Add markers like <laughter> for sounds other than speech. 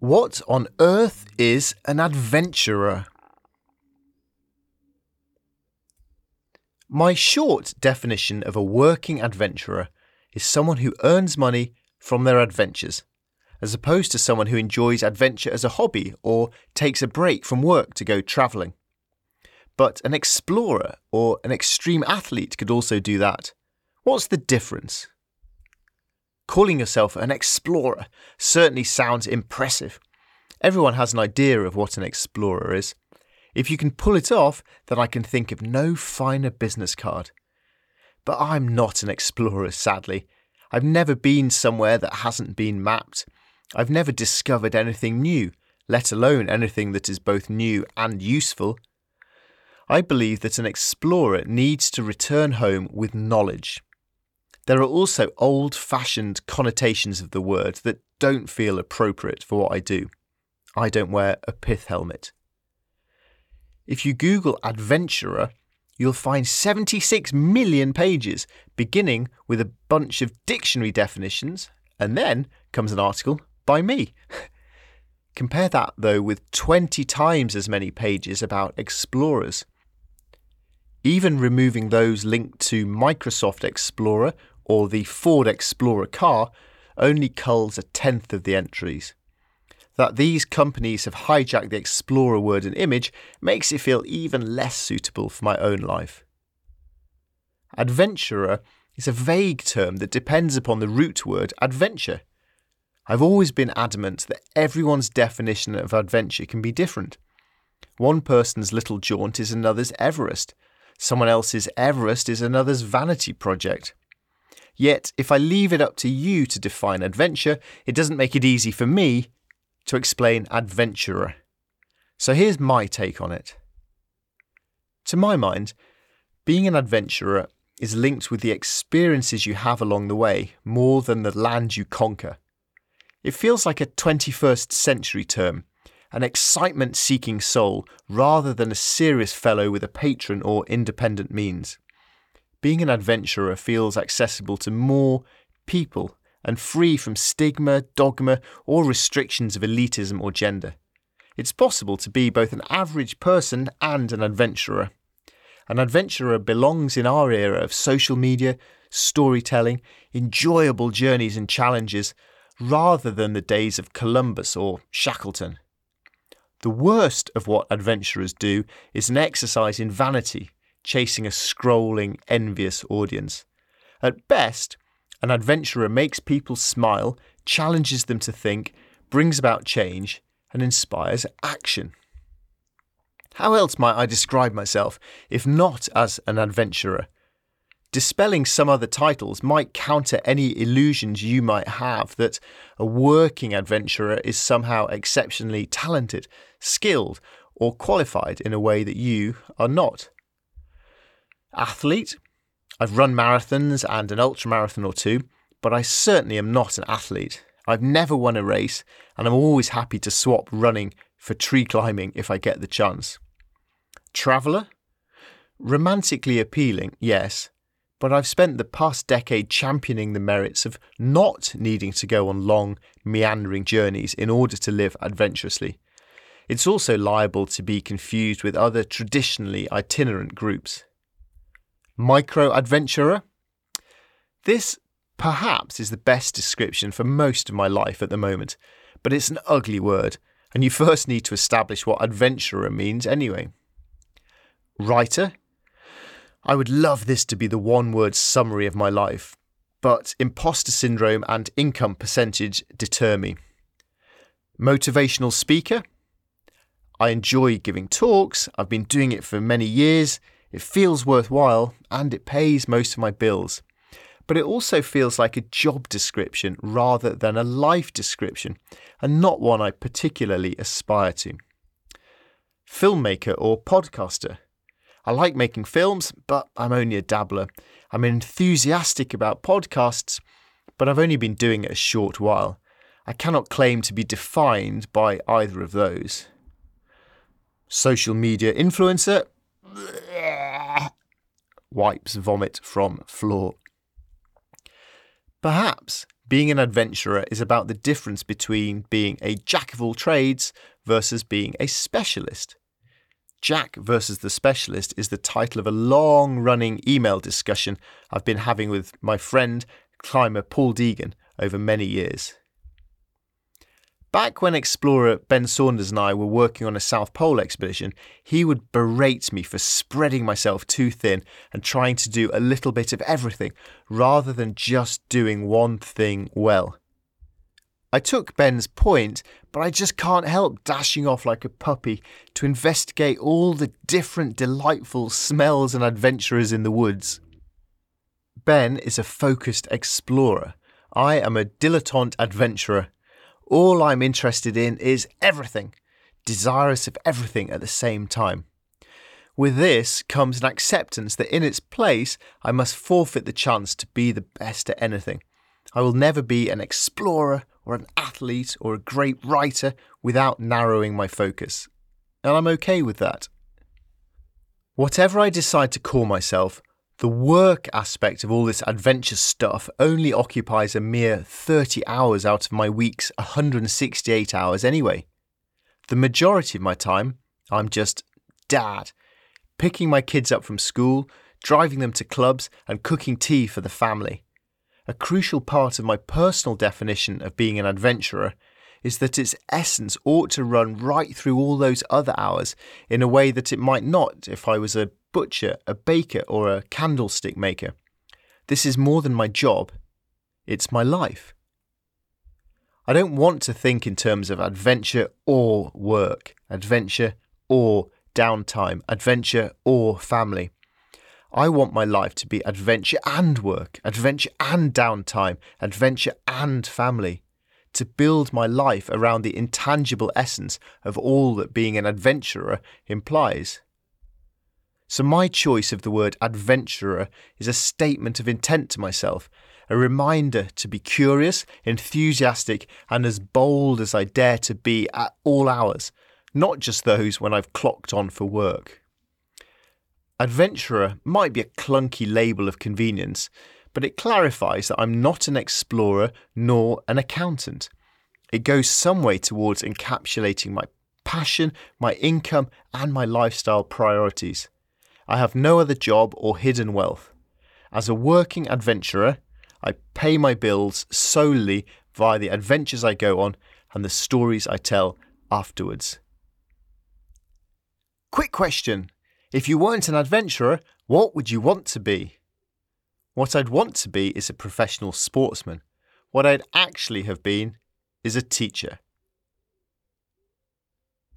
What on earth is an adventurer? My short definition of a working adventurer is someone who earns money from their adventures, as opposed to someone who enjoys adventure as a hobby or takes a break from work to go travelling. But an explorer or an extreme athlete could also do that. What's the difference? Calling yourself an explorer certainly sounds impressive. Everyone has an idea of what an explorer is. If you can pull it off, then I can think of no finer business card. But I'm not an explorer, sadly. I've never been somewhere that hasn't been mapped. I've never discovered anything new, let alone anything that is both new and useful. I believe that an explorer needs to return home with knowledge. There are also old fashioned connotations of the word that don't feel appropriate for what I do. I don't wear a pith helmet. If you Google adventurer, you'll find 76 million pages, beginning with a bunch of dictionary definitions, and then comes an article by me. <laughs> Compare that, though, with 20 times as many pages about explorers. Even removing those linked to Microsoft Explorer or the Ford Explorer car only culls a tenth of the entries. That these companies have hijacked the Explorer word and image makes it feel even less suitable for my own life. Adventurer is a vague term that depends upon the root word adventure. I've always been adamant that everyone's definition of adventure can be different. One person's little jaunt is another's Everest. Someone else's Everest is another's vanity project. Yet, if I leave it up to you to define adventure, it doesn't make it easy for me to explain adventurer. So here's my take on it. To my mind, being an adventurer is linked with the experiences you have along the way more than the land you conquer. It feels like a 21st century term, an excitement seeking soul rather than a serious fellow with a patron or independent means being an adventurer feels accessible to more people and free from stigma, dogma, or restrictions of elitism or gender. It's possible to be both an average person and an adventurer. An adventurer belongs in our era of social media, storytelling, enjoyable journeys and challenges, rather than the days of Columbus or Shackleton. The worst of what adventurers do is an exercise in vanity, chasing a scrolling, envious audience. At best, an adventurer makes people smile, challenges them to think, brings about change, and inspires action. How else might I describe myself if not as an adventurer? Dispelling some other titles might counter any illusions you might have that a working adventurer is somehow exceptionally talented, skilled, or qualified in a way that you are not athlete. I've run marathons and an ultramarathon or two, but I certainly am not an athlete. I've never won a race, and I'm always happy to swap running for tree climbing if I get the chance. Traveller? Romantically appealing, yes, but I've spent the past decade championing the merits of not needing to go on long, meandering journeys in order to live adventurously. It's also liable to be confused with other traditionally itinerant groups micro adventurer. This perhaps is the best description for most of my life at the moment, but it's an ugly word, and you first need to establish what adventurer means anyway. Writer. I would love this to be the one word summary of my life, but imposter syndrome and income percentage deter me. Motivational speaker. I enjoy giving talks, I've been doing it for many years. It feels worthwhile and it pays most of my bills. But it also feels like a job description rather than a life description, and not one I particularly aspire to. Filmmaker or podcaster. I like making films, but I'm only a dabbler. I'm enthusiastic about podcasts, but I've only been doing it a short while. I cannot claim to be defined by either of those. Social media influencer wipes vomit from floor. Perhaps Being an adventurer is about the difference between being a jack of all trades versus being a specialist. Jack versus the Specialist is the title of a long running email discussion I've been having with my friend, climber Paul Deegan, over many years. Back when explorer Ben Saunders and I were working on a South Pole expedition, he would berate me for spreading myself too thin and trying to do a little bit of everything rather than just doing one thing well. I took Ben's point, but I just can't help dashing off like a puppy to investigate all the different delightful smells and adventurers in the woods. Ben is a focused explorer. I am a dilettante adventurer. All I'm interested in is everything, desirous of everything at the same time. With this comes an acceptance that in its place I must forfeit the chance to be the best at anything. I will never be an explorer or an athlete or a great writer without narrowing my focus. And I'm okay with that. Whatever I decide to call myself, the work aspect of all this adventure stuff only occupies a mere 30 hours out of my week's 168 hours anyway. The majority of my time, I'm just dad, picking my kids up from school, driving them to clubs, and cooking tea for the family a crucial part of my personal definition of being an adventurer is that its essence ought to run right through all those other hours in a way that it might not if I was a butcher, a baker, or a candlestick maker. This is more than my job, it's my life. I don't want to think in terms of adventure or work, adventure or downtime, adventure or family. I want my life to be adventure and work, adventure and downtime, adventure and family. To build my life around the intangible essence of all that being an adventurer implies. So, my choice of the word adventurer is a statement of intent to myself, a reminder to be curious, enthusiastic, and as bold as I dare to be at all hours, not just those when I've clocked on for work. Adventurer might be a clunky label of convenience, but it clarifies that I'm not an explorer nor an accountant. It goes some way towards encapsulating my passion, my income, and my lifestyle priorities. I have no other job or hidden wealth. As a working adventurer, I pay my bills solely via the adventures I go on and the stories I tell afterwards. Quick question if you weren't an adventurer, what would you want to be? What I'd want to be is a professional sportsman. What I'd actually have been is a teacher.